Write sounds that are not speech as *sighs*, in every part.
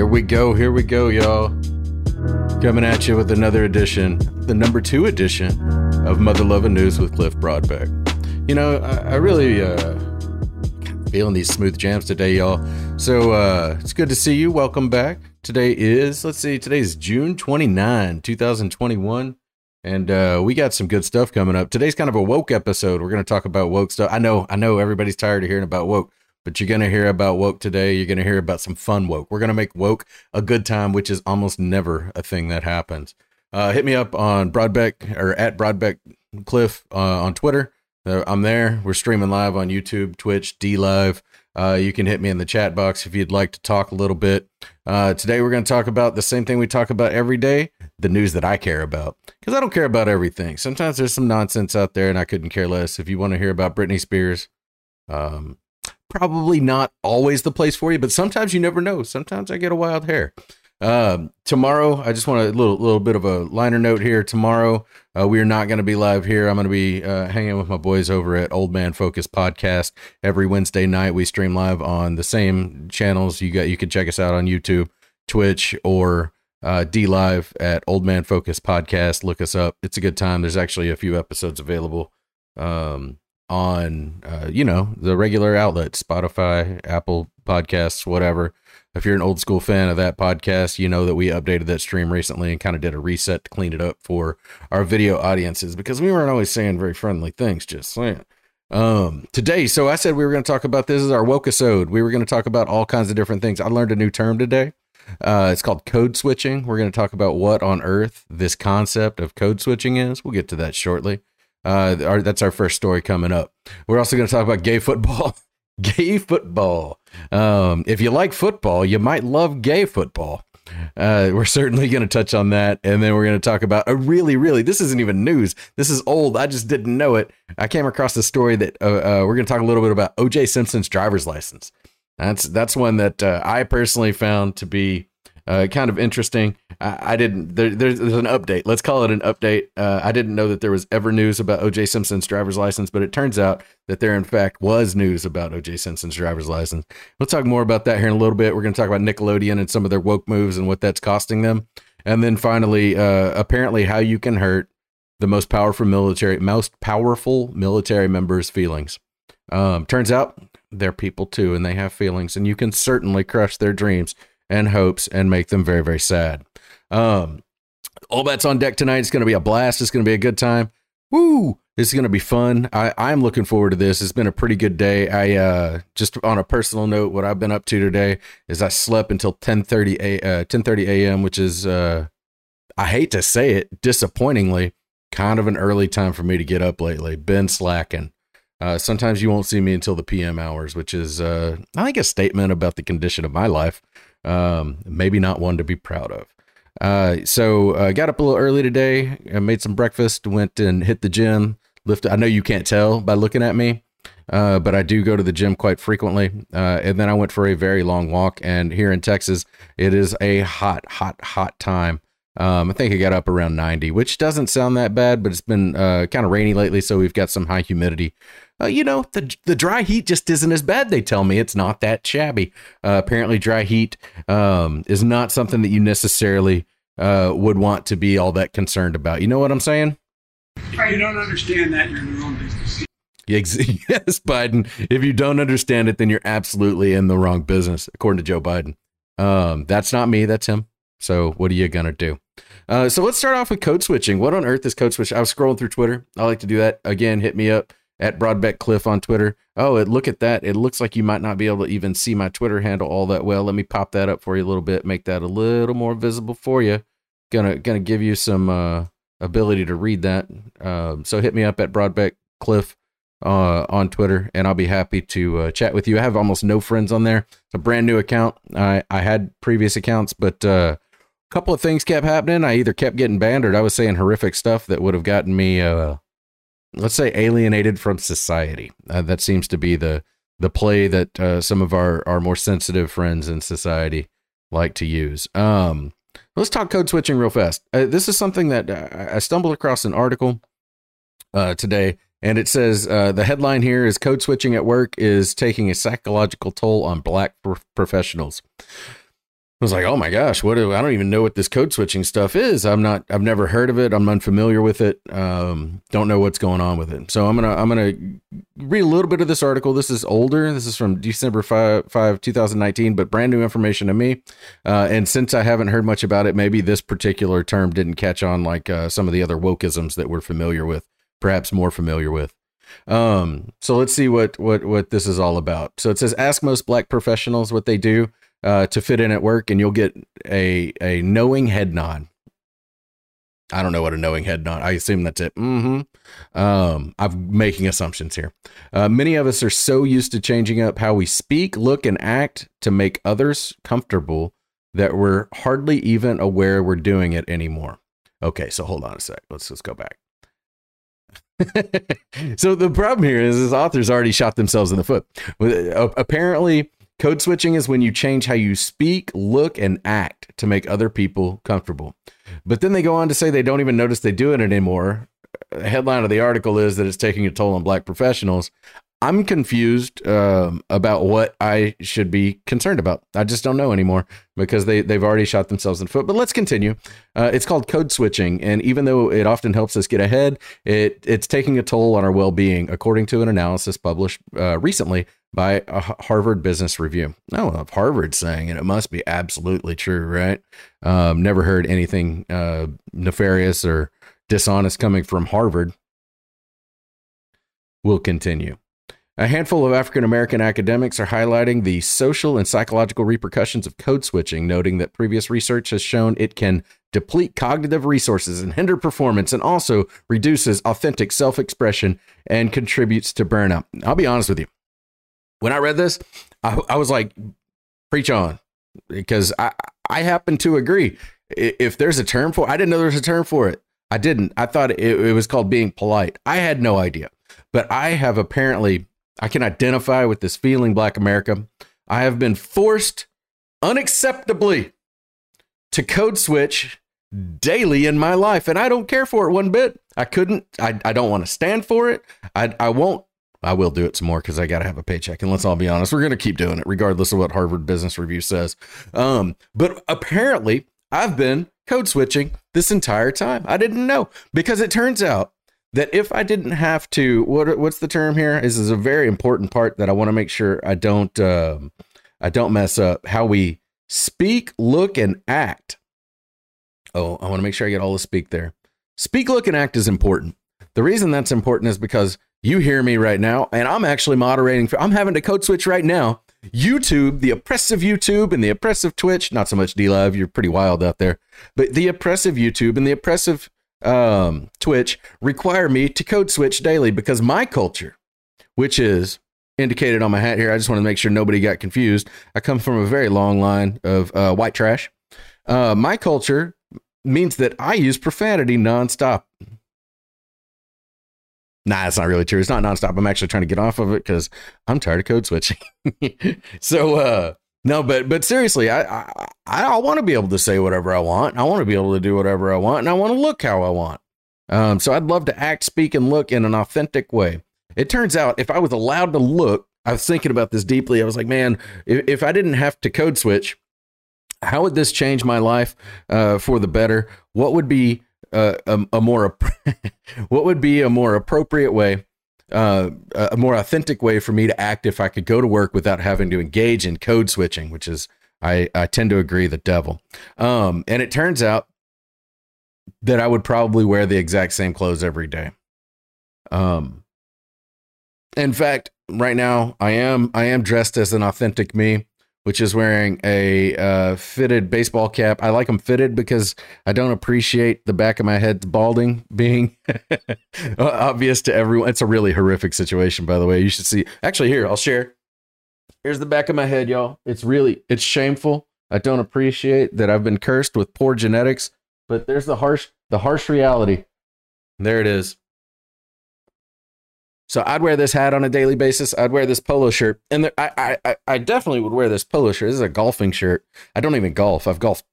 Here we go, here we go, y'all. Coming at you with another edition, the number two edition of Mother Loving News with Cliff Broadbeck. You know, I, I really uh, feeling these smooth jams today, y'all. So uh, it's good to see you. Welcome back. Today is, let's see, today is June 29, 2021. And uh, we got some good stuff coming up. Today's kind of a woke episode. We're going to talk about woke stuff. I know, I know everybody's tired of hearing about woke, but you're going to hear about woke today. You're going to hear about some fun woke. We're going to make woke a good time, which is almost never a thing that happens. Uh, hit me up on Broadbeck or at Broadbeck Cliff uh, on Twitter. Uh, I'm there. We're streaming live on YouTube, Twitch, D Live. Uh, you can hit me in the chat box if you'd like to talk a little bit. Uh, today, we're going to talk about the same thing we talk about every day the news that I care about. Because I don't care about everything. Sometimes there's some nonsense out there, and I couldn't care less. If you want to hear about Britney Spears, um, probably not always the place for you, but sometimes you never know. Sometimes I get a wild hair. Um, tomorrow, I just want a little little bit of a liner note here. Tomorrow, uh, we are not going to be live here. I'm going to be uh, hanging with my boys over at Old Man Focus Podcast every Wednesday night. We stream live on the same channels. You got you can check us out on YouTube, Twitch, or uh, D Live at Old Man Focus Podcast. Look us up. It's a good time. There's actually a few episodes available um, on uh, you know the regular outlets, Spotify, Apple Podcasts, whatever if you're an old school fan of that podcast, you know that we updated that stream recently and kind of did a reset to clean it up for our video audiences because we weren't always saying very friendly things, just saying. Um, today, so I said we were going to talk about this is our woke episode. We were going to talk about all kinds of different things. I learned a new term today. Uh, it's called code switching. We're going to talk about what on earth this concept of code switching is. We'll get to that shortly. Uh, our, that's our first story coming up. We're also going to talk about gay football. *laughs* gay football. Um, if you like football, you might love gay football. Uh, we're certainly going to touch on that. And then we're going to talk about a really, really, this isn't even news. This is old. I just didn't know it. I came across a story that uh, uh, we're going to talk a little bit about OJ Simpson's driver's license. That's that's one that uh, I personally found to be uh, kind of interesting. I, I didn't. There, there's, there's, an update. Let's call it an update. Uh, I didn't know that there was ever news about O.J. Simpson's driver's license, but it turns out that there in fact was news about O.J. Simpson's driver's license. We'll talk more about that here in a little bit. We're going to talk about Nickelodeon and some of their woke moves and what that's costing them, and then finally, uh, apparently, how you can hurt the most powerful military, most powerful military members' feelings. Um, turns out they're people too, and they have feelings, and you can certainly crush their dreams and hopes and make them very, very sad. Um, all bets on deck tonight. It's going to be a blast. It's going to be a good time. Woo! This is going to be fun. I, I'm looking forward to this. It's been a pretty good day. I uh, just on a personal note, what I've been up to today is I slept until 10:30 a uh, 10:30 a.m., which is uh, I hate to say it, disappointingly, kind of an early time for me to get up lately. Been slacking. Uh, sometimes you won't see me until the PM hours, which is, uh, I think, a statement about the condition of my life. Um, maybe not one to be proud of. Uh, so uh, got up a little early today. I made some breakfast. Went and hit the gym. Lifted. I know you can't tell by looking at me, uh, but I do go to the gym quite frequently. Uh, and then I went for a very long walk. And here in Texas, it is a hot, hot, hot time. Um, I think I got up around 90, which doesn't sound that bad, but it's been uh, kind of rainy lately, so we've got some high humidity uh, you know, the the dry heat just isn't as bad. They tell me it's not that shabby. Uh, apparently, dry heat um, is not something that you necessarily uh, would want to be all that concerned about. You know what I'm saying? If you don't understand that, you're in the wrong business. *laughs* Yes, Biden. If you don't understand it, then you're absolutely in the wrong business, according to Joe Biden. Um, that's not me. That's him. So what are you gonna do? Uh, so let's start off with code switching. What on earth is code switch? I was scrolling through Twitter. I like to do that. Again, hit me up at Broadbeck Cliff on Twitter. Oh, it, look at that. It looks like you might not be able to even see my Twitter handle all that well. Let me pop that up for you a little bit, make that a little more visible for you. Gonna gonna give you some uh, ability to read that. Um, so hit me up at Broadbeck Cliff uh, on Twitter, and I'll be happy to uh, chat with you. I have almost no friends on there. It's a brand new account. I I had previous accounts, but uh, couple of things kept happening. I either kept getting banned, or I was saying horrific stuff that would have gotten me uh, let's say alienated from society. Uh, that seems to be the the play that uh, some of our our more sensitive friends in society like to use. Um, let's talk code switching real fast. Uh, this is something that uh, I stumbled across an article uh, today, and it says uh, the headline here is "Code switching at work is taking a psychological toll on black pro- professionals." Was like, oh my gosh, what do I don't even know what this code switching stuff is. I'm not I've never heard of it. I'm unfamiliar with it. Um, don't know what's going on with it. So I'm gonna I'm gonna read a little bit of this article. This is older. This is from December 5, 5 2019, but brand new information to me. Uh, and since I haven't heard much about it, maybe this particular term didn't catch on like uh, some of the other wokeisms that we're familiar with, perhaps more familiar with. Um, so let's see what what what this is all about. So it says ask most black professionals what they do uh, to fit in at work, and you'll get a a knowing head nod. I don't know what a knowing head nod. I assume that's it. Mm-hmm. Um, I'm making assumptions here. Uh, many of us are so used to changing up how we speak, look, and act to make others comfortable that we're hardly even aware we're doing it anymore. Okay, so hold on a sec. Let's just go back. *laughs* so the problem here is, is authors already shot themselves in the foot. Uh, apparently, Code switching is when you change how you speak, look, and act to make other people comfortable. But then they go on to say they don't even notice they do it anymore. The headline of the article is that it's taking a toll on black professionals. I'm confused um, about what I should be concerned about. I just don't know anymore because they, they've already shot themselves in the foot. But let's continue. Uh, it's called code switching. And even though it often helps us get ahead, it, it's taking a toll on our well being, according to an analysis published uh, recently by a Harvard Business Review. Oh, if Harvard's saying it, it must be absolutely true, right? Um, never heard anything uh, nefarious or dishonest coming from Harvard. We'll continue. A handful of African American academics are highlighting the social and psychological repercussions of code switching, noting that previous research has shown it can deplete cognitive resources and hinder performance and also reduces authentic self expression and contributes to burnout. I'll be honest with you. When I read this, I, I was like, preach on, because I, I happen to agree. If there's a term for I didn't know there was a term for it. I didn't. I thought it, it was called being polite. I had no idea. But I have apparently I can identify with this feeling, Black America. I have been forced unacceptably to code switch daily in my life, and I don't care for it one bit. I couldn't, I, I don't want to stand for it. I, I won't, I will do it some more because I got to have a paycheck. And let's all be honest, we're going to keep doing it regardless of what Harvard Business Review says. Um, but apparently, I've been code switching this entire time. I didn't know because it turns out that if I didn't have to, what what's the term here? This is a very important part that I want to make sure I don't um, I don't mess up. How we speak, look, and act. Oh, I want to make sure I get all the speak there. Speak, look, and act is important. The reason that's important is because you hear me right now, and I'm actually moderating. For, I'm having to code switch right now. YouTube, the oppressive YouTube and the oppressive Twitch, not so much D Live, you're pretty wild out there, but the oppressive YouTube and the oppressive um, Twitch require me to code switch daily because my culture, which is indicated on my hat here, I just want to make sure nobody got confused. I come from a very long line of uh, white trash. Uh, my culture means that I use profanity nonstop. Nah, it's not really true. It's not nonstop. I'm actually trying to get off of it because I'm tired of code switching. *laughs* so, uh, no, but but seriously, I I, I want to be able to say whatever I want. I want to be able to do whatever I want, and I want to look how I want. Um, so I'd love to act, speak, and look in an authentic way. It turns out if I was allowed to look, I was thinking about this deeply. I was like, man, if, if I didn't have to code switch, how would this change my life uh, for the better? What would be a, a more *laughs* what would be a more appropriate way uh, a more authentic way for me to act if I could go to work without having to engage in code switching, which is I, I tend to agree the devil. Um, and it turns out that I would probably wear the exact same clothes every day. Um, in fact, right now I am I am dressed as an authentic me which is wearing a uh, fitted baseball cap. I like them fitted because I don't appreciate the back of my head balding being *laughs* obvious to everyone. It's a really horrific situation, by the way. You should see. Actually, here I'll share. Here's the back of my head, y'all. It's really it's shameful. I don't appreciate that I've been cursed with poor genetics, but there's the harsh the harsh reality. There it is. So I'd wear this hat on a daily basis. I'd wear this polo shirt, and there, I, I I definitely would wear this polo shirt. This is a golfing shirt. I don't even golf. I've golfed,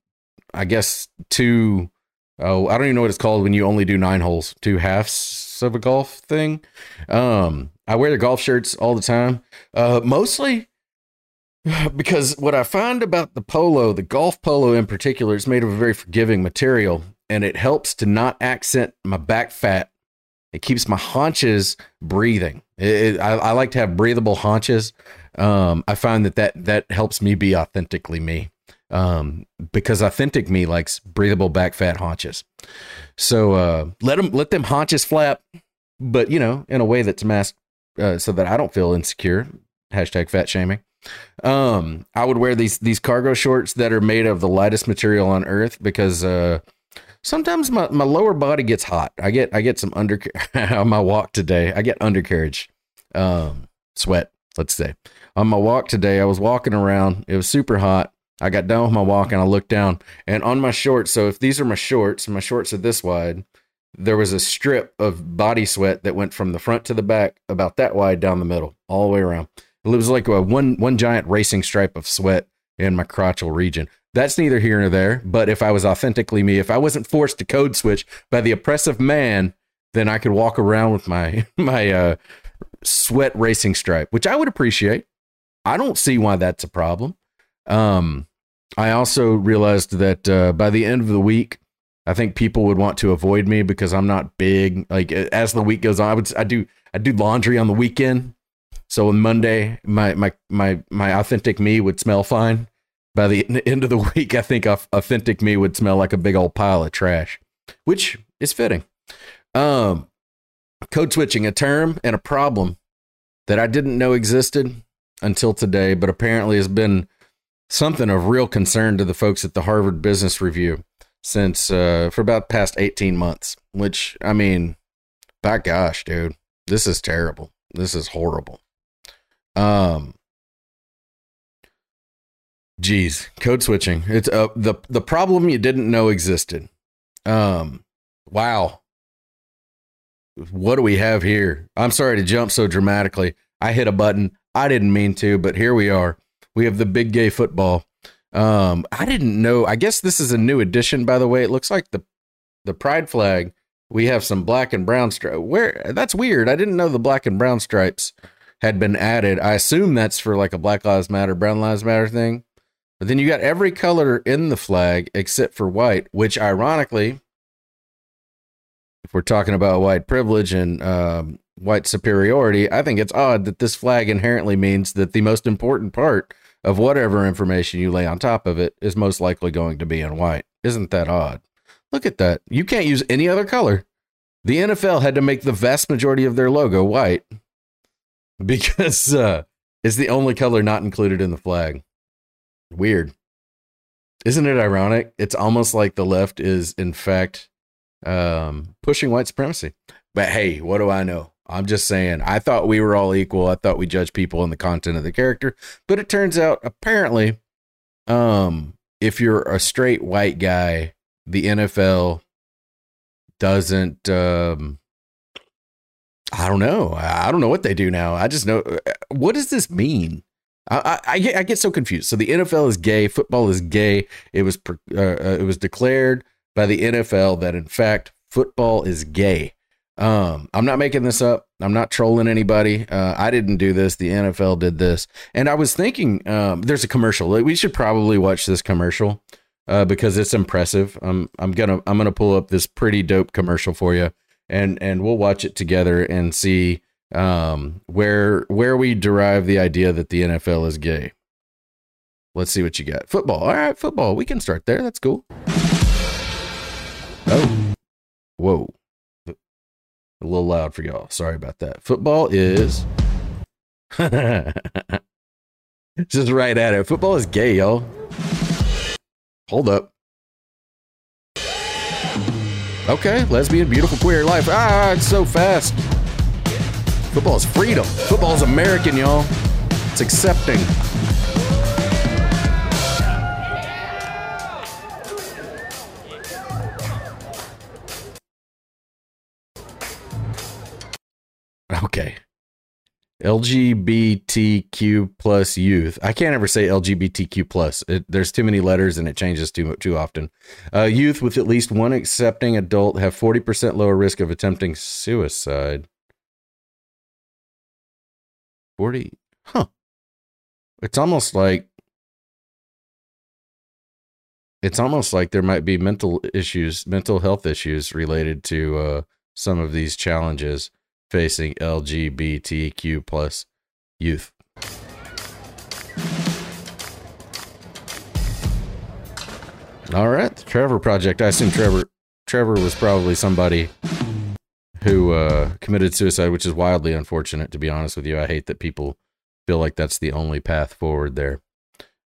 I guess two. Oh, I don't even know what it's called when you only do nine holes, two halves of a golf thing. Um, I wear the golf shirts all the time. Uh, mostly, *sighs* because what I find about the polo, the golf polo in particular, is made of a very forgiving material and it helps to not accent my back fat. It keeps my haunches breathing. It, it, I, I, like to have breathable haunches. Um, I find that, that that helps me be authentically me um, because authentic me likes breathable back fat haunches. So uh, let them let them haunches flap, but you know in a way that's masked uh, so that I don't feel insecure. Hashtag fat shaming. Um, I would wear these these cargo shorts that are made of the lightest material on earth because uh, sometimes my, my lower body gets hot. I get I get some under *laughs* on my walk today. I get undercarriage um, sweat. Let's say on my walk today, I was walking around. It was super hot. I got done with my walk and I looked down and on my shorts. So if these are my shorts, my shorts are this wide. There was a strip of body sweat that went from the front to the back, about that wide down the middle, all the way around. It was like a one one giant racing stripe of sweat in my crotchal region. That's neither here nor there. But if I was authentically me, if I wasn't forced to code switch by the oppressive man, then I could walk around with my *laughs* my uh, sweat racing stripe, which I would appreciate. I don't see why that's a problem. Um, I also realized that uh, by the end of the week, I think people would want to avoid me because I'm not big. Like as the week goes on, I would I do I do laundry on the weekend so on Monday, my my my my authentic me would smell fine. By the *laughs* end of the week, I think authentic me would smell like a big old pile of trash, which is fitting. Um, code switching, a term and a problem that I didn't know existed until today, but apparently has been something of real concern to the folks at the Harvard Business Review since uh, for about past 18 months. Which I mean, by gosh, dude, this is terrible. This is horrible. Um, geez, code switching. It's uh, the the problem you didn't know existed. Um, wow. What do we have here? I'm sorry to jump so dramatically. I hit a button. I didn't mean to, but here we are. We have the big gay football. Um, I didn't know. I guess this is a new addition, by the way. It looks like the the pride flag. We have some black and brown stripes. Where that's weird. I didn't know the black and brown stripes had been added. I assume that's for like a Black Lives Matter, Brown Lives Matter thing. But then you got every color in the flag except for white, which ironically, if we're talking about white privilege and um, white superiority, I think it's odd that this flag inherently means that the most important part of whatever information you lay on top of it is most likely going to be in white. Isn't that odd? Look at that. You can't use any other color. The NFL had to make the vast majority of their logo white *laughs* because uh, it's the only color not included in the flag. Weird. Isn't it ironic? It's almost like the left is, in fact, um, pushing white supremacy. But hey, what do I know? I'm just saying, I thought we were all equal. I thought we judged people on the content of the character. But it turns out, apparently, um, if you're a straight white guy, the NFL doesn't um, I don't know. I don't know what they do now. I just know. Uh, what does this mean? I, I, I get so confused. So the NFL is gay. Football is gay. It was uh, uh, it was declared by the NFL that in fact football is gay. Um, I'm not making this up. I'm not trolling anybody. Uh, I didn't do this. The NFL did this. And I was thinking, um, there's a commercial. We should probably watch this commercial uh, because it's impressive. I'm I'm gonna I'm gonna pull up this pretty dope commercial for you and and we'll watch it together and see um, where where we derive the idea that the NFL is gay. Let's see what you got. Football. All right, football. We can start there. That's cool. Oh, whoa. A little loud for y'all. Sorry about that. Football is *laughs* just right at it. Football is gay, y'all. Hold up. Okay, lesbian, beautiful, queer life. Ah, it's so fast. Football is freedom. Football is American, y'all. It's accepting. Okay. LGBTQ plus youth. I can't ever say LGBTQ plus. It, there's too many letters and it changes too too often. Uh, youth with at least one accepting adult have 40% lower risk of attempting suicide. 40. Huh. it's almost like it's almost like there might be mental issues, mental health issues related to uh, some of these challenges facing LGBTQ plus youth. All right, the Trevor Project. I assume Trevor Trevor was probably somebody who uh, committed suicide, which is wildly unfortunate. To be honest with you, I hate that people feel like that's the only path forward there.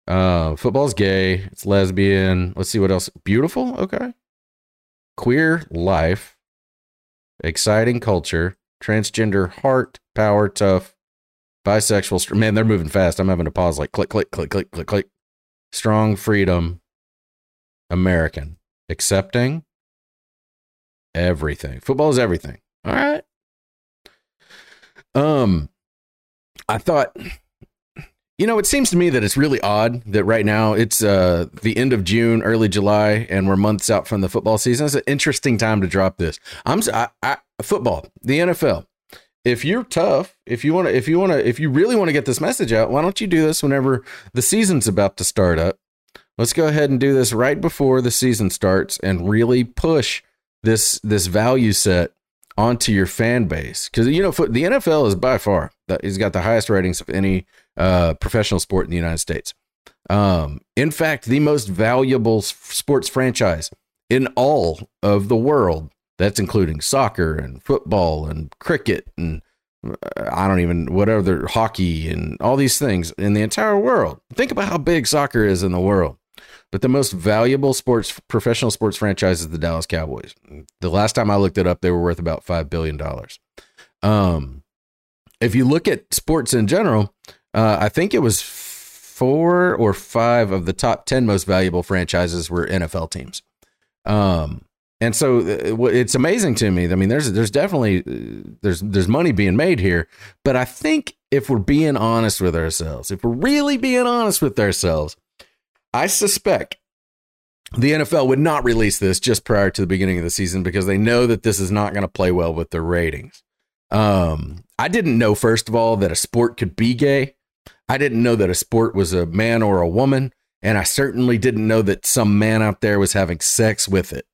Uh, football's gay. It's lesbian. Let's see what else. Beautiful. Okay. Queer life. Exciting culture. Transgender heart, power, tough. Bisexual. Man, they're moving fast. I'm having to pause like click, click, click, click, click, click. Strong freedom. American. Accepting. Everything. Football is everything. All right. Um, I thought you know, it seems to me that it's really odd that right now it's uh, the end of June, early July, and we're months out from the football season. It's an interesting time to drop this. I'm I, I, football, the NFL. If you're tough, if you want to, if you want to, if you really want to get this message out, why don't you do this whenever the season's about to start up? Let's go ahead and do this right before the season starts and really push this this value set onto your fan base because you know the NFL is by far he's got the highest ratings of any uh, professional sport in the United States. Um, in fact, the most valuable sports franchise in all of the world. That's including soccer and football and cricket and uh, I don't even whatever hockey and all these things in the entire world. Think about how big soccer is in the world. But the most valuable sports professional sports franchise is the Dallas Cowboys. The last time I looked it up, they were worth about five billion dollars. Um, if you look at sports in general, uh, I think it was four or five of the top 10 most valuable franchises were NFL teams. Um, and so uh, it's amazing to me. I mean, there's there's definitely uh, there's there's money being made here, but I think if we're being honest with ourselves, if we're really being honest with ourselves, I suspect the NFL would not release this just prior to the beginning of the season because they know that this is not going to play well with their ratings. Um, I didn't know first of all that a sport could be gay. I didn't know that a sport was a man or a woman. And I certainly didn't know that some man out there was having sex with it.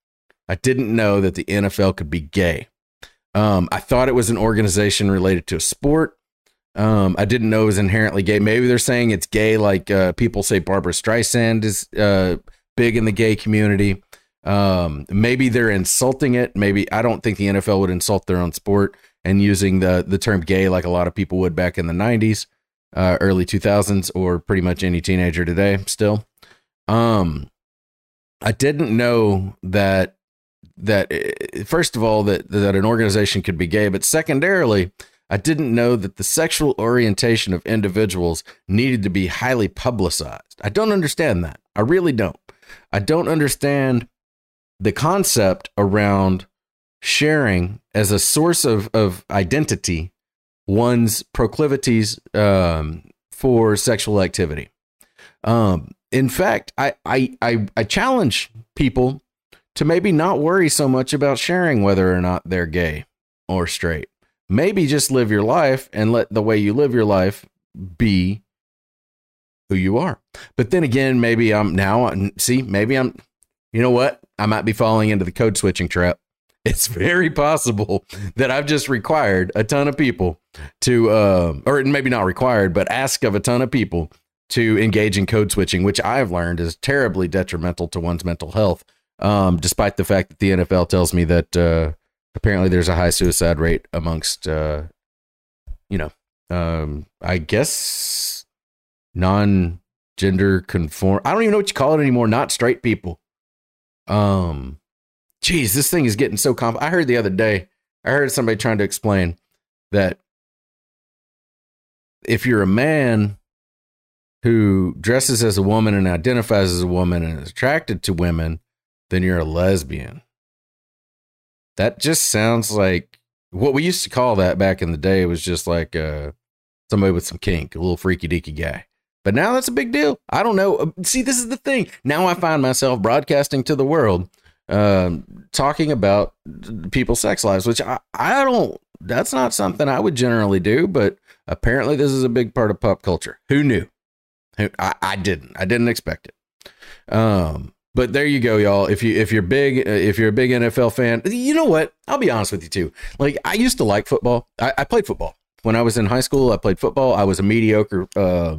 I didn't know that the NFL could be gay. Um, I thought it was an organization related to a sport. Um, I didn't know it was inherently gay. Maybe they're saying it's gay, like uh, people say Barbra Streisand is uh, big in the gay community. Um, maybe they're insulting it. Maybe I don't think the NFL would insult their own sport and using the the term gay like a lot of people would back in the 90s uh, early 2000s or pretty much any teenager today still. Um, I didn't know that that eh, first of all that that an organization could be gay, but secondarily, I didn't know that the sexual orientation of individuals needed to be highly publicized. I don't understand that. I really don't. I don't understand the concept around sharing as a source of, of identity one's proclivities um, for sexual activity. Um, in fact, I, I, I, I challenge people to maybe not worry so much about sharing whether or not they're gay or straight. Maybe just live your life and let the way you live your life be who you are. But then again, maybe I'm now, see, maybe I'm, you know what? I might be falling into the code switching trap *laughs* it's very possible that I've just required a ton of people to, uh, or maybe not required, but ask of a ton of people to engage in code switching, which I've learned is terribly detrimental to one's mental health. Um, despite the fact that the NFL tells me that uh, apparently there's a high suicide rate amongst, uh, you know, um, I guess non gender conform. I don't even know what you call it anymore. Not straight people. Um, geez, this thing is getting so comp. I heard the other day, I heard somebody trying to explain that if you're a man who dresses as a woman and identifies as a woman and is attracted to women, then you're a lesbian. That just sounds like what we used to call that back in the day was just like uh, somebody with some kink, a little freaky deaky guy. But now that's a big deal. I don't know. See, this is the thing. Now I find myself broadcasting to the world um, talking about people's sex lives, which I, I don't, that's not something I would generally do, but apparently this is a big part of pop culture. Who knew? I, I didn't. I didn't expect it. Um, but there you go, y'all. If you if you're big if you're a big NFL fan, you know what? I'll be honest with you too. Like I used to like football. I, I played football when I was in high school. I played football. I was a mediocre uh,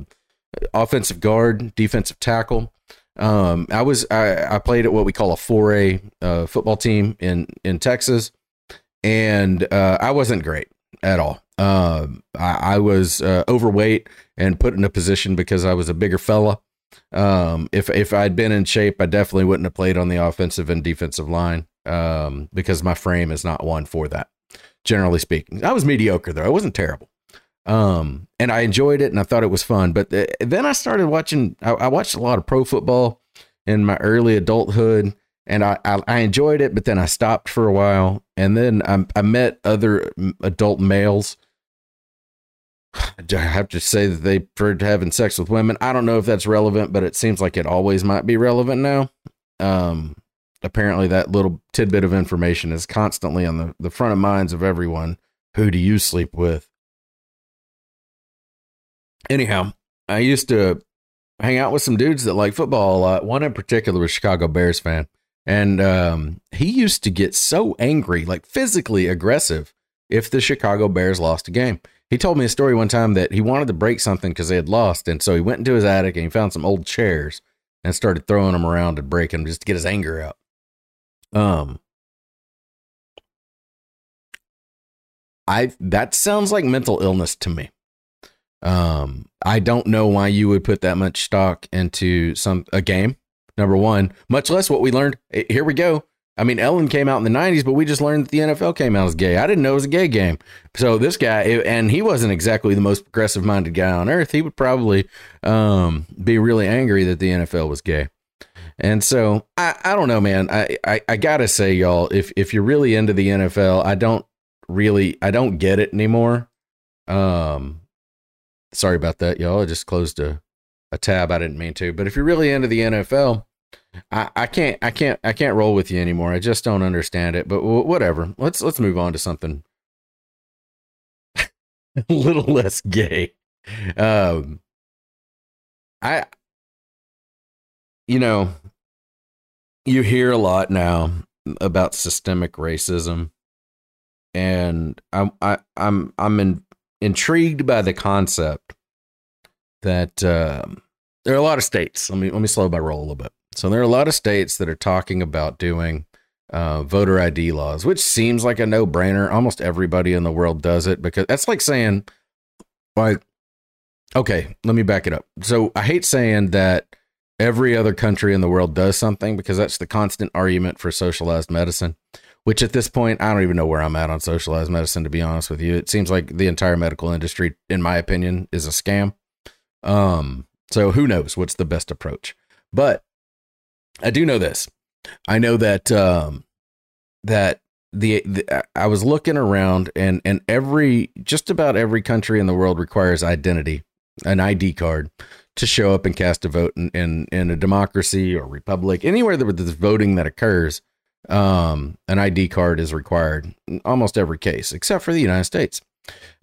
offensive guard, defensive tackle. Um, I was I, I played at what we call a 4A uh, football team in in Texas, and uh, I wasn't great at all. Um, I, I was uh, overweight and put in a position because I was a bigger fella. Um, if if I'd been in shape, I definitely wouldn't have played on the offensive and defensive line um, because my frame is not one for that. Generally speaking, I was mediocre though. I wasn't terrible. Um, and I enjoyed it and I thought it was fun. But th- then I started watching. I, I, watched a lot of pro football in my early adulthood, and I, I, I enjoyed it. But then I stopped for a while, and then I, I met other adult males I have to say that they preferred having sex with women. I don't know if that's relevant, but it seems like it always might be relevant now. Um, apparently, that little tidbit of information is constantly on the, the front of minds of everyone. Who do you sleep with? Anyhow, I used to hang out with some dudes that like football a lot. One in particular was Chicago Bears fan. And um, he used to get so angry, like physically aggressive, if the Chicago Bears lost a game. He told me a story one time that he wanted to break something because they had lost, and so he went into his attic and he found some old chairs and started throwing them around and breaking them just to get his anger out. Um, I that sounds like mental illness to me. Um, I don't know why you would put that much stock into some a game. Number one, much less what we learned. Here we go. I mean, Ellen came out in the 90s, but we just learned that the NFL came out as gay. I didn't know it was a gay game. So this guy, and he wasn't exactly the most progressive minded guy on earth. He would probably um, be really angry that the NFL was gay. And so I, I don't know, man. I, I, I gotta say, y'all, if if you're really into the NFL, I don't really I don't get it anymore. Um sorry about that, y'all. I just closed a, a tab I didn't mean to. But if you're really into the NFL, I, I can't I can't I can't roll with you anymore. I just don't understand it. But w- whatever. Let's let's move on to something *laughs* a little less gay. Um, I you know you hear a lot now about systemic racism, and I'm I, I'm I'm in, intrigued by the concept that uh, there are a lot of states. Let me let me slow my roll a little bit so there are a lot of states that are talking about doing uh, voter ID laws, which seems like a no brainer. Almost everybody in the world does it because that's like saying, like, okay, let me back it up. So I hate saying that every other country in the world does something because that's the constant argument for socialized medicine. Which at this point, I don't even know where I'm at on socialized medicine, to be honest with you. It seems like the entire medical industry, in my opinion, is a scam. Um, so who knows what's the best approach? But I do know this. I know that um, that the, the I was looking around and and every just about every country in the world requires identity, an ID card to show up and cast a vote in in, in a democracy or republic anywhere that there's voting that occurs. Um, an ID card is required in almost every case, except for the United States.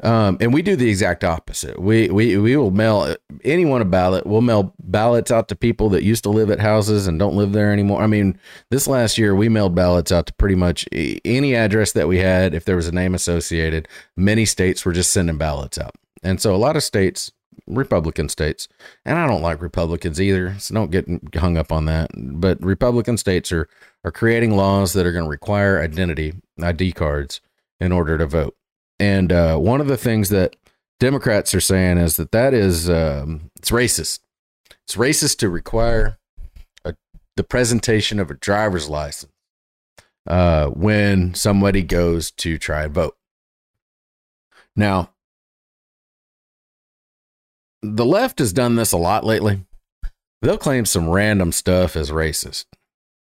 Um, and we do the exact opposite. We, we, we will mail anyone a ballot. We'll mail ballots out to people that used to live at houses and don't live there anymore. I mean, this last year we mailed ballots out to pretty much any address that we had. If there was a name associated, many states were just sending ballots out. And so a lot of states, Republican states, and I don't like Republicans either, so don't get hung up on that. But Republican states are are creating laws that are going to require identity ID cards in order to vote. And uh, one of the things that Democrats are saying is that that is um, it's racist. It's racist to require a, the presentation of a driver's license uh, when somebody goes to try and vote. Now, the left has done this a lot lately. They'll claim some random stuff as racist.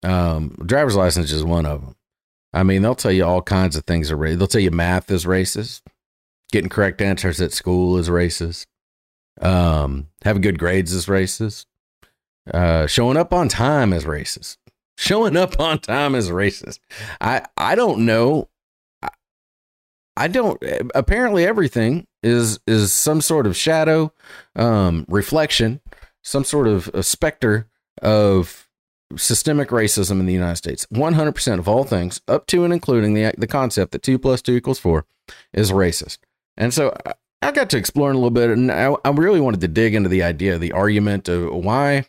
Um, driver's license is one of them. I mean, they'll tell you all kinds of things are racist. They'll tell you math is racist. Getting correct answers at school is racist. Um, having good grades is racist. Uh, showing up on time is racist. *laughs* Showing up on time is racist. I I don't know. I, I don't. Apparently, everything is is some sort of shadow, um, reflection some sort of a specter of systemic racism in the United States. 100% of all things, up to and including the the concept that two plus two equals four, is racist. And so I, I got to exploring a little bit, and I, I really wanted to dig into the idea, the argument of why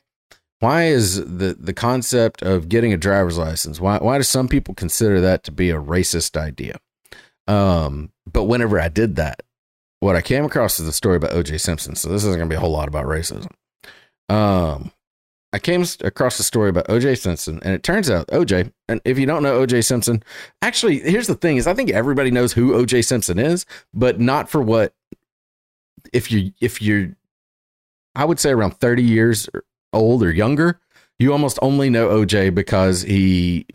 why is the the concept of getting a driver's license why why do some people consider that to be a racist idea um but whenever i did that what i came across is a story about oj simpson so this isn't going to be a whole lot about racism um i came across a story about oj simpson and it turns out oj and if you don't know oj simpson actually here's the thing is i think everybody knows who oj simpson is but not for what if you if you're i would say around 30 years old or younger, you almost only know OJ because he,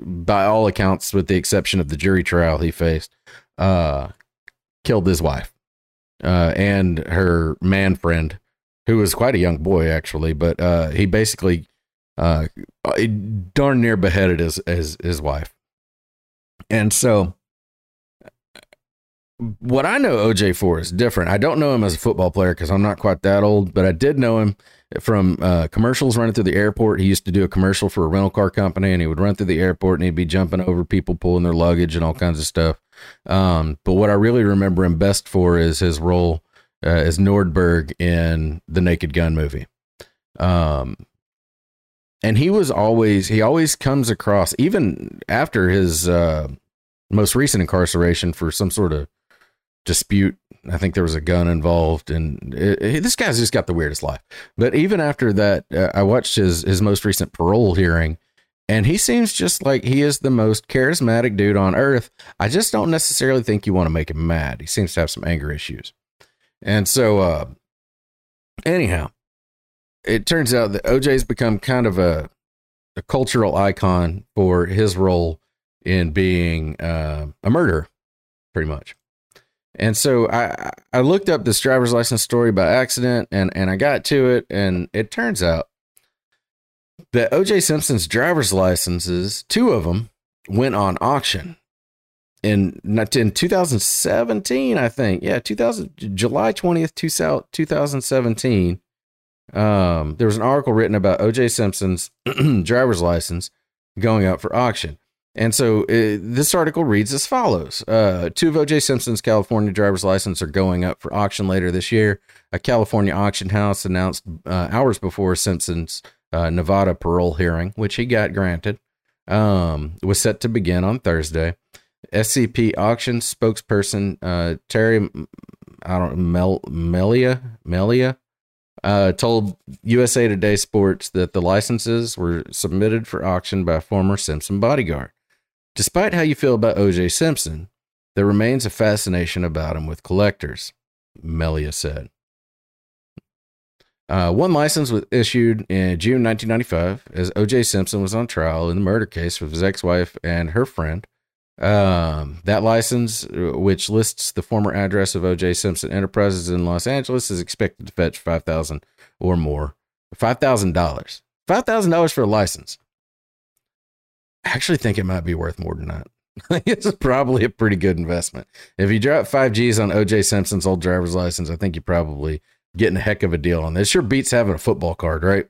by all accounts, with the exception of the jury trial he faced, uh, killed his wife uh, and her man friend, who was quite a young boy actually, but uh, he basically uh, darn near beheaded his, his his wife, and so what I know OJ for is different. I don't know him as a football player because I'm not quite that old, but I did know him from uh, commercials running through the airport. He used to do a commercial for a rental car company, and he would run through the airport and he'd be jumping over people pulling their luggage and all kinds of stuff. Um, but what I really remember him best for is his role uh, as Nordberg in the Naked Gun movie. Um, and he was always he always comes across even after his uh, most recent incarceration for some sort of dispute. I think there was a gun involved, and it, it, this guy's just got the weirdest life. But even after that, uh, I watched his his most recent parole hearing, and he seems just like he is the most charismatic dude on earth. I just don't necessarily think you want to make him mad. He seems to have some anger issues, and so uh, anyhow, it turns out that OJ's become kind of a a cultural icon for his role in being uh, a murderer, pretty much. And so I I looked up this driver's license story by accident and and I got to it and it turns out that OJ Simpson's driver's licenses, two of them, went on auction in in 2017, I think. Yeah, 2000 July 20th, 2017. Um, there was an article written about OJ Simpson's *clears throat* driver's license going up for auction. And so uh, this article reads as follows uh, Two of OJ Simpson's California driver's license are going up for auction later this year. A California auction house announced uh, hours before Simpson's uh, Nevada parole hearing, which he got granted, um, was set to begin on Thursday. SCP auction spokesperson uh, Terry, I don't Mel, Melia, Melia uh, told USA Today Sports that the licenses were submitted for auction by former Simpson bodyguard. Despite how you feel about OJ Simpson, there remains a fascination about him with collectors, Melia said. Uh, one license was issued in June 1995 as OJ Simpson was on trial in the murder case with his ex wife and her friend. Um, that license, which lists the former address of OJ Simpson Enterprises in Los Angeles, is expected to fetch 5000 or more. $5,000. $5,000 for a license. I actually think it might be worth more than that. *laughs* it's probably a pretty good investment. If you drop five G's on OJ Simpson's old driver's license, I think you're probably getting a heck of a deal on this. Sure beats having a football card, right?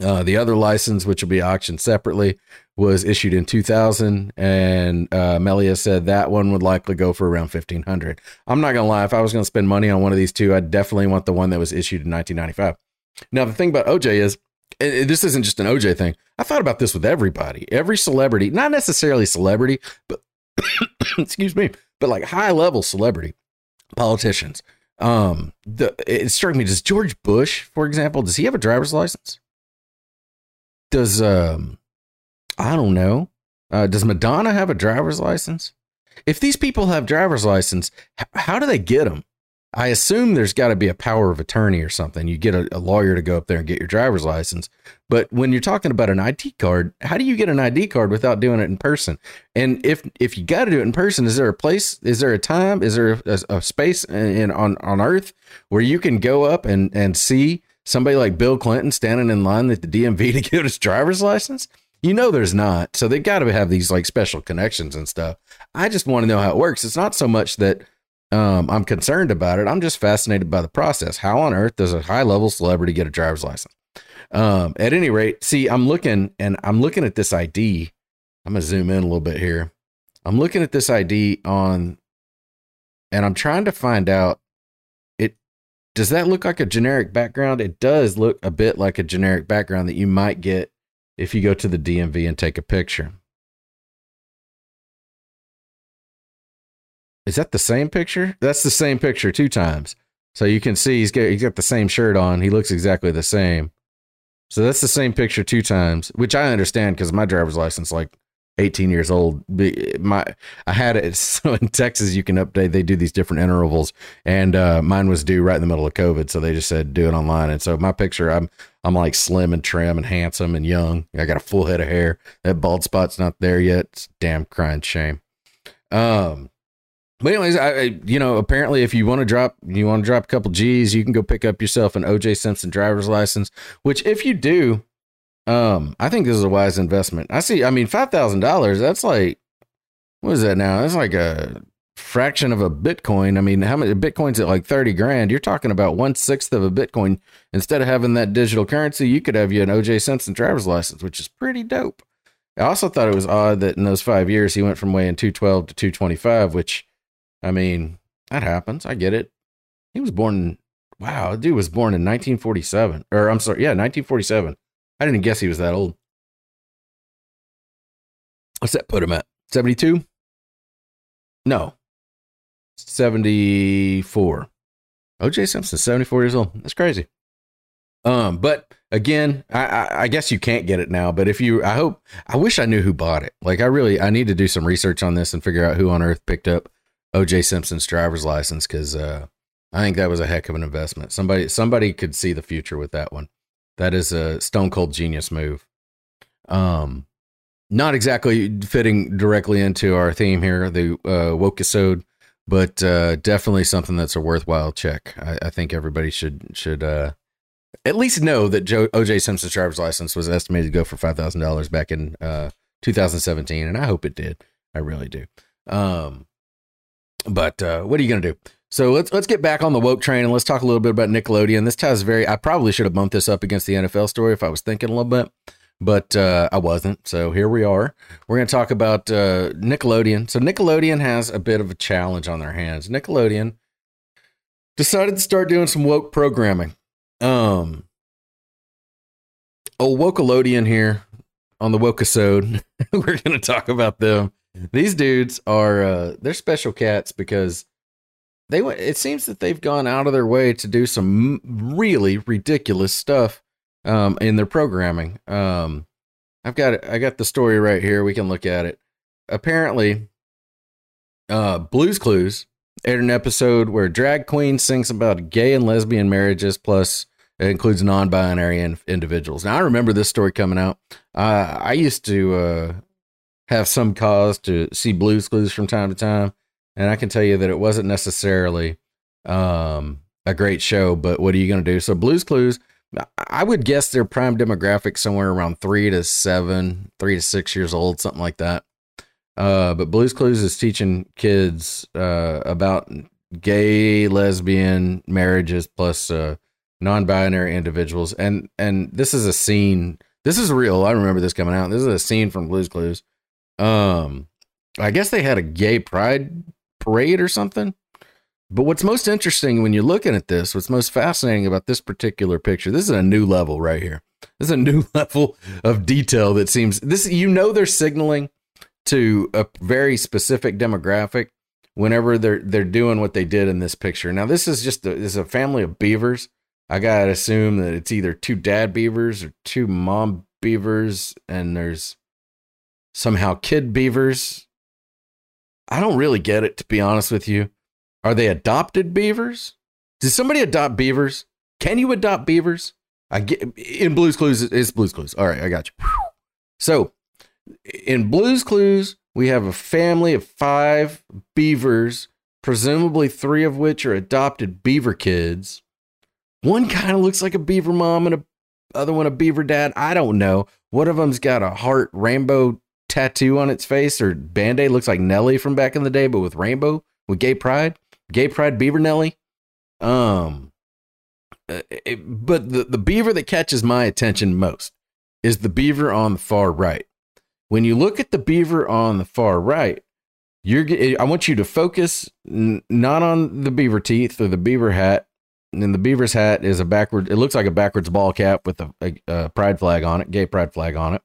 Uh, the other license, which will be auctioned separately, was issued in 2000, and uh, Melia said that one would likely go for around 1500. I'm not gonna lie, if I was gonna spend money on one of these two, I'd definitely want the one that was issued in 1995. Now, the thing about OJ is this isn't just an OJ thing. I thought about this with everybody, every celebrity, not necessarily celebrity, but *coughs* excuse me, but like high level celebrity politicians. Um, the it struck me. Does George Bush, for example, does he have a driver's license? Does um, I don't know. Uh, does Madonna have a driver's license? If these people have driver's license, how do they get them? I assume there's got to be a power of attorney or something. You get a, a, lawyer to go up there and get your driver's license. But when you're talking about an ID card, how do you get an ID card without doing it in person? And if if you got to do it in person, is there a place? Is there a time? Is there a, a space in, on on Earth where you can go up and and see somebody like Bill Clinton standing in line at the DMV to get his driver's license? You know, there's not. So they've got to have these like special connections and stuff. I just want to know how it works. It's not so much that um, I'm concerned about it. I'm just fascinated by the process. How on earth does a high level celebrity get a driver's license? Um, at any rate, see, I'm looking and I'm looking at this ID. I'm gonna zoom in a little bit here. I'm looking at this ID on, and I'm trying to find out. Does that look like a generic background? It does look a bit like a generic background that you might get if you go to the DMV and take a picture. Is that the same picture? That's the same picture two times. So you can see he's got he's got the same shirt on. He looks exactly the same. So that's the same picture two times, which I understand because my driver's license like 18 years old. My I had it *laughs* so in Texas you can update. They do these different intervals, and uh, mine was due right in the middle of COVID, so they just said do it online. And so my picture, I'm I'm like slim and trim and handsome and young. I got a full head of hair. That bald spot's not there yet. It's damn crying shame. Um, but anyways, I, I, you know apparently if you want to drop you want to drop a couple G's, you can go pick up yourself an OJ Simpson driver's license. Which if you do, um, I think this is a wise investment. I see. I mean, five thousand dollars. That's like what is that now? That's like a fraction of a Bitcoin. I mean, how many Bitcoins at like thirty grand? You're talking about one sixth of a Bitcoin. Instead of having that digital currency, you could have you an OJ Simpson driver's license, which is pretty dope. I also thought it was odd that in those five years he went from weighing two twelve to two twenty five, which I mean, that happens. I get it. He was born. Wow, dude was born in 1947. Or I'm sorry, yeah, 1947. I didn't guess he was that old. What's that put him at? 72? No. 74. OJ Simpson, 74 years old. That's crazy. Um, but again, I, I, I, guess you can't get it now. But if you, I hope, I wish I knew who bought it. Like, I really, I need to do some research on this and figure out who on earth picked up OJ Simpson's driver's license because uh, I think that was a heck of an investment. Somebody somebody could see the future with that one. That is a stone cold genius move. Um, not exactly fitting directly into our theme here, the uh, woke episode, but uh, definitely something that's a worthwhile check. I, I think everybody should should uh, at least know that Joe, OJ Simpson's driver's license was estimated to go for five thousand dollars back in uh, 2017, and I hope it did. I really do. Um, but uh, what are you to do? So let's let's get back on the woke train and let's talk a little bit about Nickelodeon. This ties very. I probably should have bumped this up against the NFL story if I was thinking a little bit, but uh, I wasn't. So here we are. We're going to talk about uh, Nickelodeon. So Nickelodeon has a bit of a challenge on their hands. Nickelodeon decided to start doing some woke programming. Um, oh, Wokeolodian here on the woke episode. *laughs* We're going to talk about them these dudes are uh, they're special cats because they went it seems that they've gone out of their way to do some really ridiculous stuff um, in their programming. Um, I've got. I got the story right here. We can look at it. Apparently, uh, Blues Clues aired an episode where drag queen sings about gay and lesbian marriages, plus it includes non-binary in- individuals. Now, I remember this story coming out. Uh, I used to uh, have some cause to see Blues Clues from time to time, and I can tell you that it wasn't necessarily um, a great show. But what are you going to do? So Blues Clues, I would guess their prime demographic somewhere around three to seven, three to six years old, something like that. Uh, but Blues Clues is teaching kids uh, about gay, lesbian marriages plus uh, non-binary individuals, and and this is a scene. This is real. I remember this coming out. This is a scene from Blues Clues um, I guess they had a gay pride parade or something. But what's most interesting when you're looking at this, what's most fascinating about this particular picture, this is a new level right here. This is a *laughs* new level of detail that seems this you know they're signaling to a very specific demographic whenever they're they're doing what they did in this picture. Now this is just a, this is a family of beavers. I gotta assume that it's either two dad beavers or two mom beavers, and there's somehow kid beavers. I don't really get it, to be honest with you. Are they adopted beavers? Did somebody adopt beavers? Can you adopt beavers? I get in Blues Clues. It's Blues Clues. All right, I got you. So in Blues Clues, we have a family of five beavers, presumably three of which are adopted beaver kids. One kind of looks like a beaver mom and a other one a beaver dad. I don't know. One of them's got a heart rainbow tattoo on its face or band-aid looks like Nelly from back in the day, but with rainbow with gay pride. Gay Pride Beaver Nelly. Um, uh, it, but the, the beaver that catches my attention most is the beaver on the far right. When you look at the beaver on the far right, you're I want you to focus n- not on the beaver teeth or the beaver hat. And the beaver's hat is a backward. It looks like a backwards ball cap with a, a, a pride flag on it, gay pride flag on it.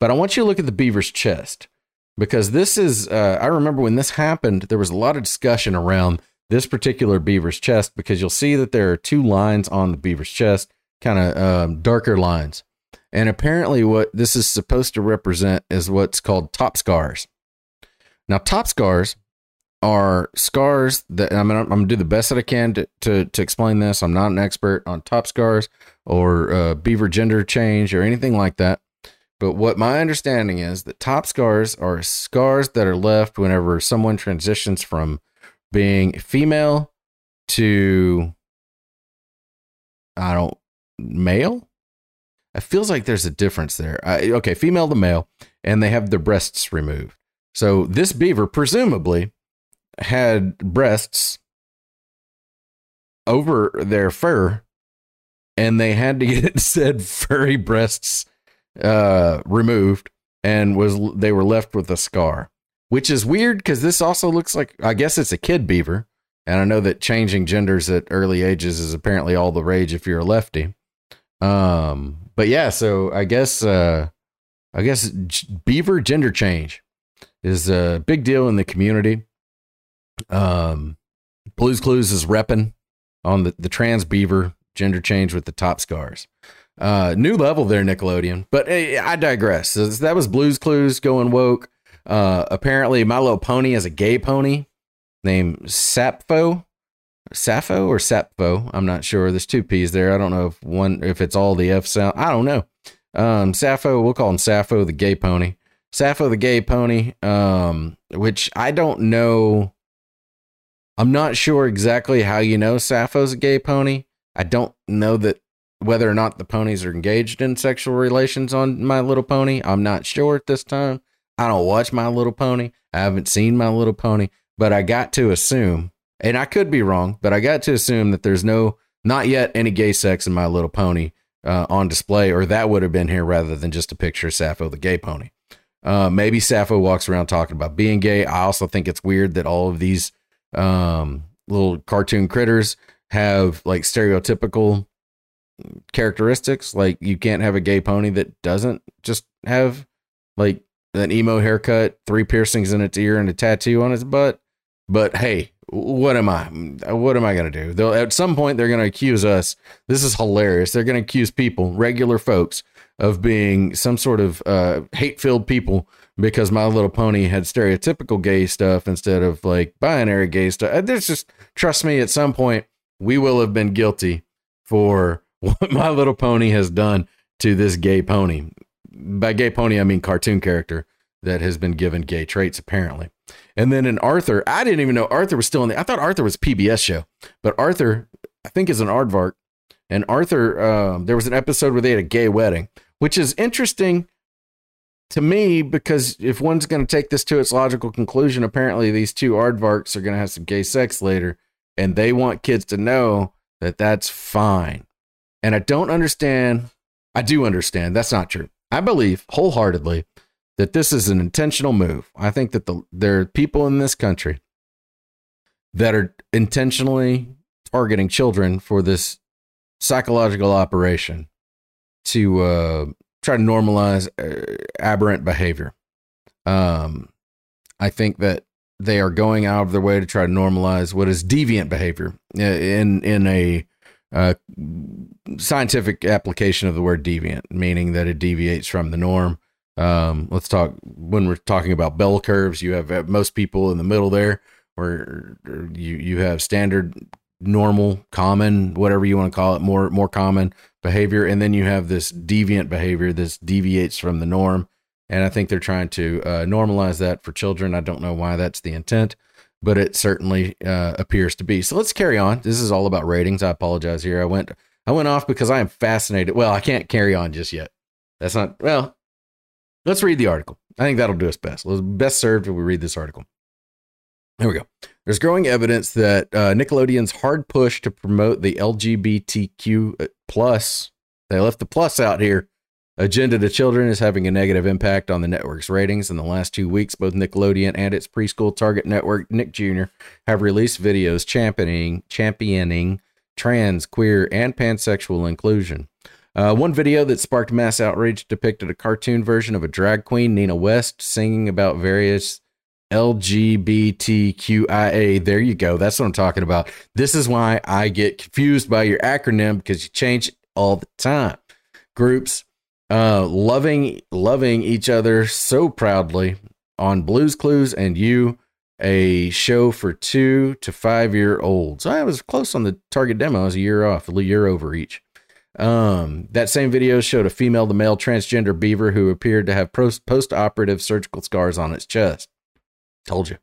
But I want you to look at the beaver's chest because this is. Uh, I remember when this happened, there was a lot of discussion around this particular beaver's chest because you'll see that there are two lines on the beaver's chest, kind of um, darker lines. And apparently, what this is supposed to represent is what's called top scars. Now, top scars are scars that I mean, I'm, going to do the best that I can to, to, to, explain this. I'm not an expert on top scars or uh, beaver gender change or anything like that. But what my understanding is that top scars are scars that are left whenever someone transitions from being female to I don't male. It feels like there's a difference there. I, okay, female to male, and they have their breasts removed. So this beaver presumably had breasts over their fur, and they had to get *laughs* said furry breasts uh, removed, and was they were left with a scar which is weird because this also looks like I guess it's a kid beaver, and I know that changing genders at early ages is apparently all the rage if you're a lefty. Um, but yeah, so I guess uh, I guess beaver gender change is a big deal in the community. Um, Blues Clues is repping on the the trans beaver gender change with the top scars. Uh, new level there, Nickelodeon. But hey, I digress. That was Blues Clues going woke. Uh, apparently, My Little Pony has a gay pony named Sappho. Sappho or Sappho? I'm not sure. There's two P's there. I don't know if one if it's all the F sound. I don't know. Um, Sappho, we'll call him Sappho the gay pony. Sappho the gay pony, um, which I don't know. I'm not sure exactly how you know Sappho's a gay pony. I don't know that whether or not the ponies are engaged in sexual relations on My Little Pony. I'm not sure at this time. I don't watch My Little Pony. I haven't seen My Little Pony, but I got to assume, and I could be wrong, but I got to assume that there's no, not yet any gay sex in My Little Pony uh, on display, or that would have been here rather than just a picture of Sappho the gay pony. Uh, maybe Sappho walks around talking about being gay. I also think it's weird that all of these um, little cartoon critters have like stereotypical characteristics. Like you can't have a gay pony that doesn't just have like an emo haircut, three piercings in its ear, and a tattoo on its butt. But hey, what am I? What am I to do? They'll, at some point, they're to accuse us. This is hilarious. They're to accuse people, regular folks, of being some sort of uh, hate filled people because My Little Pony had stereotypical gay stuff instead of like binary gay stuff. Uh, there's just, trust me, at some point, we will have been guilty for what My Little Pony has done to this gay pony by gay pony, I mean cartoon character that has been given gay traits, apparently. And then in Arthur, I didn't even know Arthur was still in the. I thought Arthur was PBS show, but Arthur, I think, is an aardvark. And Arthur, um, there was an episode where they had a gay wedding, which is interesting to me because if one's going to take this to its logical conclusion, apparently these two aardvarks are going to have some gay sex later, and they want kids to know that that's fine. And I don't understand. I do understand that's not true. I believe wholeheartedly that this is an intentional move. I think that the, there are people in this country that are intentionally targeting children for this psychological operation to uh, try to normalize uh, aberrant behavior. Um, I think that they are going out of their way to try to normalize what is deviant behavior in in a uh, scientific application of the word deviant, meaning that it deviates from the norm. Um, let's talk when we're talking about bell curves. You have most people in the middle there, where you you have standard, normal, common, whatever you want to call it, more more common behavior, and then you have this deviant behavior. This deviates from the norm, and I think they're trying to uh, normalize that for children. I don't know why that's the intent but it certainly uh, appears to be. So let's carry on. This is all about ratings. I apologize here. I went I went off because I am fascinated. Well, I can't carry on just yet. That's not well. Let's read the article. I think that'll do us best. Let's best served if we read this article. Here we go. There's growing evidence that uh, Nickelodeon's hard push to promote the LGBTQ uh, plus, they left the plus out here, agenda to children is having a negative impact on the network's ratings. In the last two weeks, both Nickelodeon and its preschool target network, Nick Jr., have released videos championing championing trans, queer, and pansexual inclusion. Uh, one video that sparked mass outrage depicted a cartoon version of a drag queen, Nina West, singing about various LGBTQIA. There you go. That's what I'm talking about. This is why I get confused by your acronym because you change it all the time. Groups uh, loving loving each other so proudly on Blues Clues and You, a show for two to five year olds. I was close on the target demo. I was a year off, a year over each. Um, that same video showed a female to male transgender beaver who appeared to have post operative surgical scars on its chest. Told you.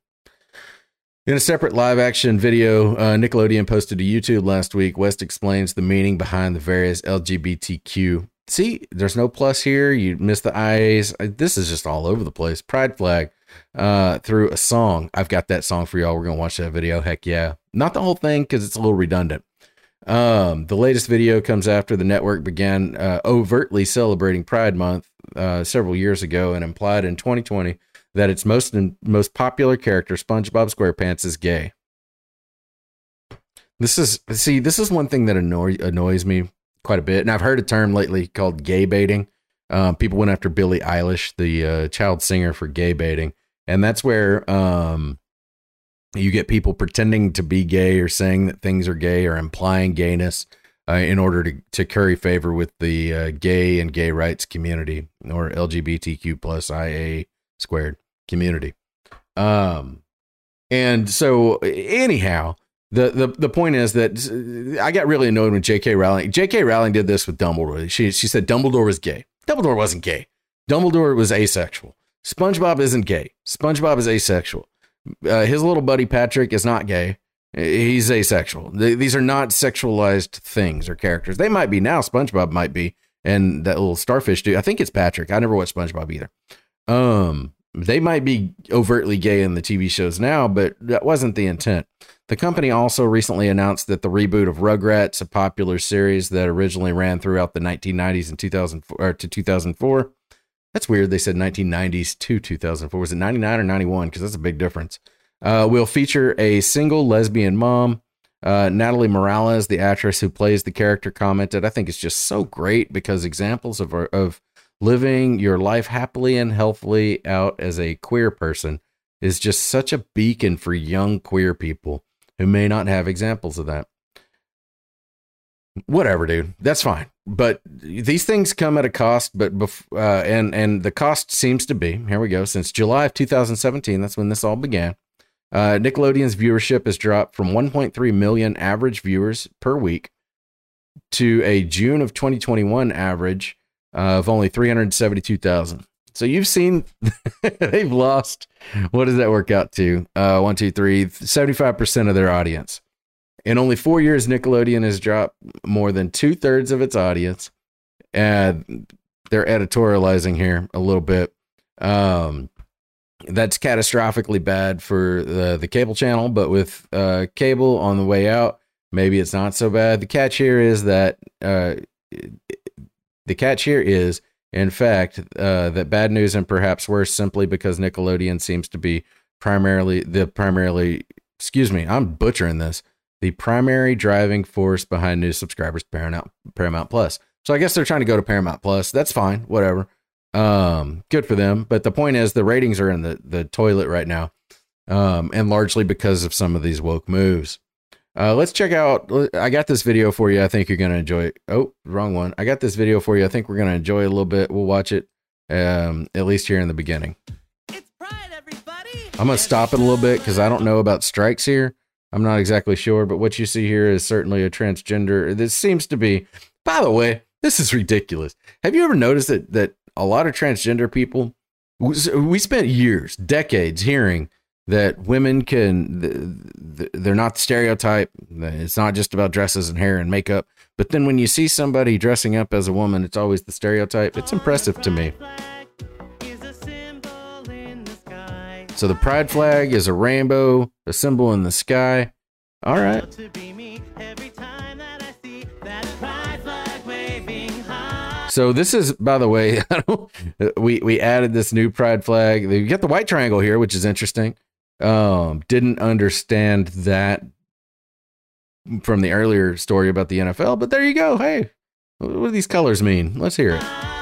In a separate live action video uh, Nickelodeon posted to YouTube last week, West explains the meaning behind the various LGBTQ. See, there's no plus here. You miss the. Uh, this is just all over the place. Pride flag uh, through a song. I've got that song for y'all. We're to watch that video. Heck yeah. Not the whole thing because it's a little redundant. Um, the latest video comes after the network began uh, overtly celebrating Pride Month uh, several years ago and implied in 2020 that its most most popular character, SpongeBob SquarePants, is gay. This is see, this is one thing that annoy, annoys me quite a bit, and I've heard a term lately called gay baiting. Um, people went after Billie Eilish, the uh, child singer, for gay baiting, and that's where um, you get people pretending to be gay or saying that things are gay or implying gayness uh, in order to, to curry favor with the uh, gay and gay rights community or LGBTQ plus IA squared community. Um, and so anyhow, the, the the point is that I got really annoyed when J.K. Rowling J.K. Rowling did this with Dumbledore. She she said Dumbledore was gay. Dumbledore wasn't gay. Dumbledore was asexual. SpongeBob isn't gay. SpongeBob is asexual. Uh, his little buddy Patrick is not gay. He's asexual. These are not sexualized things or characters. They might be now. SpongeBob might be, and that little starfish dude. I think it's Patrick. I never watched SpongeBob either. Um, they might be overtly gay in the TV shows now, but that wasn't the intent. The company also recently announced that the reboot of Rugrats, a popular series that originally ran throughout the 1990s and 2004 or to 2004, that's weird. They said 1990s to 2004. Was it 99 or 91? Because that's a big difference. Uh, will feature a single lesbian mom. Uh, Natalie Morales, the actress who plays the character, commented, "I think it's just so great because examples of of living your life happily and healthily out as a queer person is just such a beacon for young queer people who may not have examples of that." Whatever, dude. That's fine but these things come at a cost but bef- uh, and and the cost seems to be here we go since july of 2017 that's when this all began uh, nickelodeon's viewership has dropped from 1.3 million average viewers per week to a june of 2021 average of only 372000 so you've seen *laughs* they've lost what does that work out to? Uh, one two three 75% of their audience in only four years, Nickelodeon has dropped more than two thirds of its audience. And they're editorializing here a little bit. Um, that's catastrophically bad for the, the cable channel, but with uh, cable on the way out, maybe it's not so bad. The catch here is that uh, the catch here is, in fact, uh, that bad news and perhaps worse simply because Nickelodeon seems to be primarily the primarily, excuse me, I'm butchering this the primary driving force behind new subscribers Paramount Paramount Plus. So I guess they're trying to go to Paramount Plus. That's fine, whatever. Um, good for them. But the point is, the ratings are in the the toilet right now, um, and largely because of some of these woke moves. Uh, let's check out. I got this video for you. I think you're gonna enjoy it. Oh, wrong one. I got this video for you. I think we're gonna enjoy it a little bit. We'll watch it, um, at least here in the beginning. Pride, I'm gonna stop it a little bit because I don't know about strikes here. I'm not exactly sure, but what you see here is certainly a transgender. This seems to be, by the way, this is ridiculous. Have you ever noticed that that a lot of transgender people we spent years, decades hearing that women can they're not the stereotype. It's not just about dresses and hair and makeup. But then when you see somebody dressing up as a woman, it's always the stereotype. It's impressive to me. So the pride flag is a rainbow, a symbol in the sky. All right. to be me every time that I see that pride flag waving high. So this is, by the way, *laughs* we we added this new pride flag. You got the white triangle here, which is interesting. Um, didn't understand that from the earlier story about the NFL, but there you go. Hey, what do these colors mean? Let's hear it.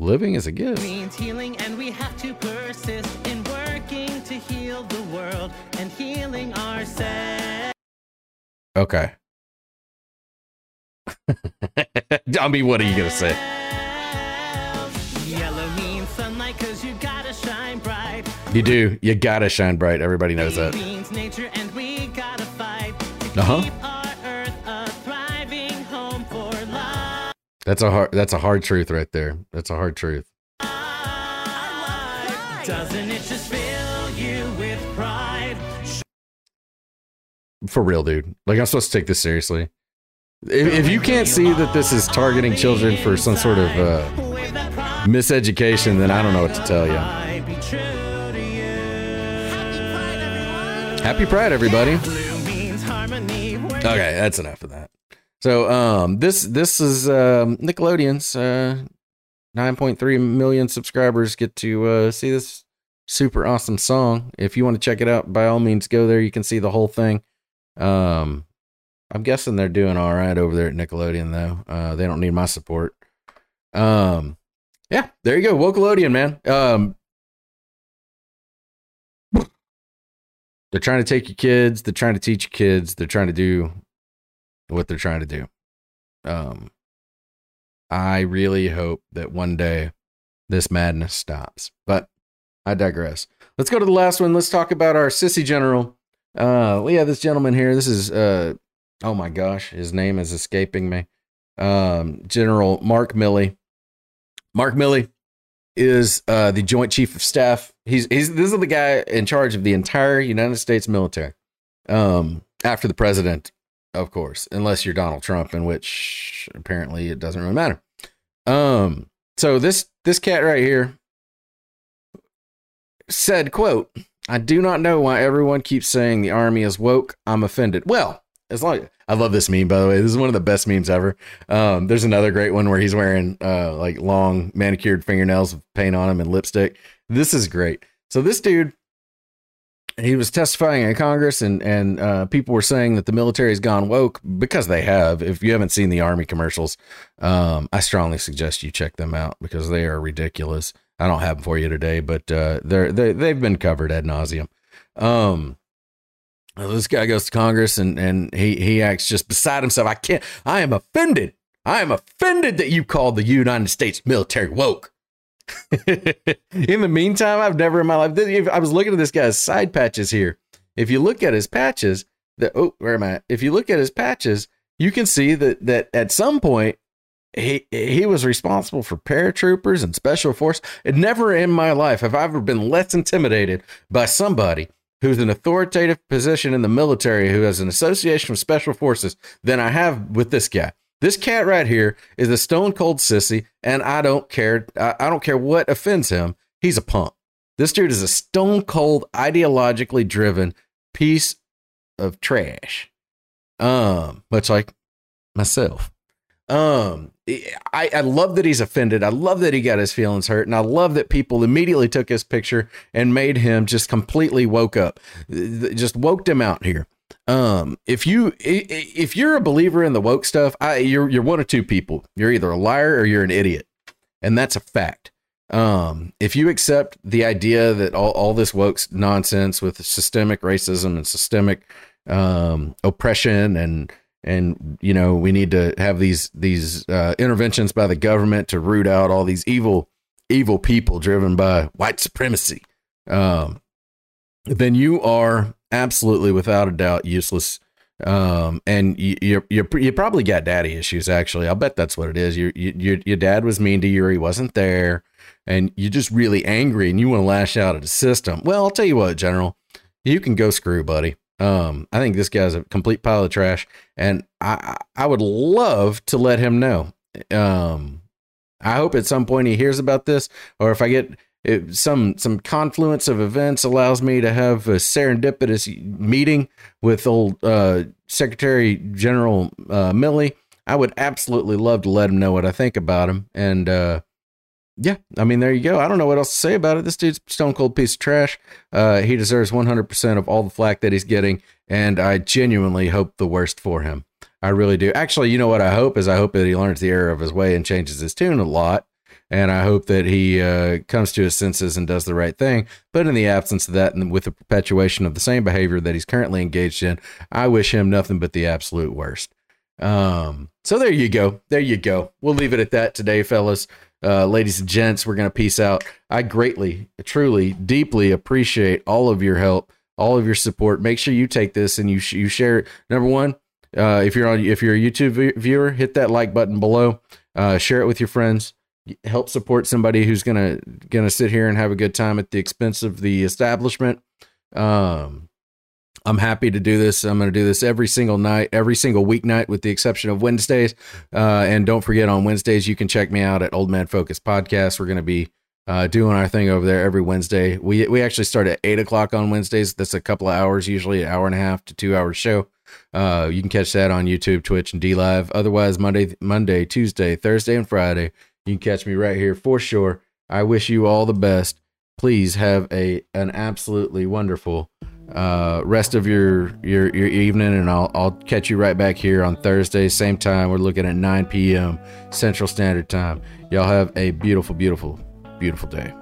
Living is a gift. means healing, and we have to persist in working to heal the world and healing ourselves. Okay. *laughs* I mean, what are you gonna say? Yellow means sunlight because you gotta shine bright. You do. You gotta shine bright. Everybody knows that. means nature, That's a hard. That's a hard truth right there. That's a hard truth. Doesn't it just fill you with pride? For real, dude. Like I'm supposed to take this seriously. If, if you can't see that this is targeting children for some sort of uh, miseducation, then I don't know what to tell you. be true to you. Happy Pride, everybody. Blue means harmony. where Okay, that's enough of that. So, um, this this is um, Nickelodeon's uh, 9.3 million subscribers get to uh, see this super awesome song. If you want to check it out, by all means, go there. You can see the whole thing. Um, I'm guessing they're doing all right over there at Nickelodeon, though. Uh, they don't need my support. Um, yeah, there you go, Wokelodian, man. Um, they're trying to take your kids. They're trying to teach your kids. They're trying to do what they're trying to do. Um, I really hope that one day this madness stops. But I digress. Let's go to the last one. Let's talk about our sissy general. Uh, we have this gentleman here. This is uh, oh my gosh, his name is escaping me. Um, General Mark Milley. Mark Milley is uh, the Joint Chief of Staff. He's he's this is the guy in charge of the entire United States military. Um, after the president, of course, unless you're Donald Trump, in which apparently it doesn't really matter. Um, so this this cat right here said, "quote I do not know why everyone keeps saying the army is woke. I'm offended. Well, as long as, I love this meme by the way. This is one of the best memes ever. Um, there's another great one where he's wearing uh like long manicured fingernails with paint on him and lipstick. This is great. So this dude he was testifying in Congress, and and uh, people were saying that the military has gone woke because they have. If you haven't seen the army commercials, um, I strongly suggest you check them out because they are ridiculous. I don't have them for you today, but uh, they're they they've been covered ad nauseum. Um, this guy goes to Congress and and he he acts just beside himself. I can't. I am offended. I am offended that you called the United States military woke. *laughs* in the meantime, I've never in my life. I was looking at this guy's side patches here. If you look at his patches, the oh, where am I? If you look at his patches, you can see that that at some point he he was responsible for paratroopers and special force. And never in my life have I ever been less intimidated by somebody who's an authoritative position in the military who has an association with special forces than I have with this guy. This cat right here is a stone cold sissy, and I don't care. I, I don't care what offends him. He's a punk. This dude is a stone cold, ideologically driven piece of trash. Um, much like myself. Um, I, I love that he's offended. I love that he got his feelings hurt, and I love that people immediately took his picture and made him just completely woke up, just woke him out here. Um, if you if you're a believer in the woke stuff, I you're you're one of two people. You're either a liar or you're an idiot, and that's a fact. Um, if you accept the idea that all, all this woke nonsense with systemic racism and systemic um, oppression and and you know we need to have these these uh, interventions by the government to root out all these evil evil people driven by white supremacy um, then you are absolutely without a doubt useless. Um, and you you you probably got daddy issues actually. I'll bet that's what it is. Your your your dad was mean to you or he wasn't there and you're just really angry and you want to lash out at the system. Well i'll tell you what general you can go screw buddy. Um, I think this guy's a complete pile of trash, and I I would love to let him know. Um, I hope at some point he hears about this, or if I get it, some some confluence of events allows me to have a serendipitous meeting with old uh, Secretary General uh, Milley, I would absolutely love to let him know what I think about him. And uh, yeah, I mean, there you go. I don't know what else to say about it. This dude's stone cold piece of trash. Uh, he deserves 100% of all the flack that he's getting, and I genuinely hope the worst for him. I really do. Actually, you know what I hope is I hope that he learns the error of his way and changes his tune a lot. And I hope that he uh, comes to his senses and does the right thing. But in the absence of that, and with the perpetuation of the same behavior that he's currently engaged in, I wish him nothing but the absolute worst. Um, so there you go. There you go. We'll leave it at that today, fellas. Uh, ladies and gents, we're going to peace out. I greatly, truly, deeply appreciate all of your help, all of your support. Make sure you take this and you sh- you share it. Number one, uh, if you're on if you're a YouTube v- viewer, hit that like button below. Uh, share it with your friends. Help support somebody who's gonna gonna sit here and have a good time at the expense of the establishment. Um, I'm happy to do this. I'm going to do this every single night, every single weeknight, with the exception of Wednesdays. Uh, and don't forget, on Wednesdays, you can check me out at Old Man Focus Podcast. We're going to be uh, doing our thing over there every Wednesday. We we actually start at eight o'clock on Wednesdays. That's a couple of hours, usually an hour and a half to two hours show. Uh, you can catch that on YouTube, Twitch, and DLive. Otherwise, Monday, Monday, Tuesday, Thursday, and Friday, you can catch me right here for sure. I wish you all the best. Please have a an absolutely wonderful uh, rest of your, your your evening, and I'll I'll catch you right back here on Thursday, same time. We're looking at 9 p.m. Central Standard Time. Y'all have a beautiful, beautiful, beautiful day.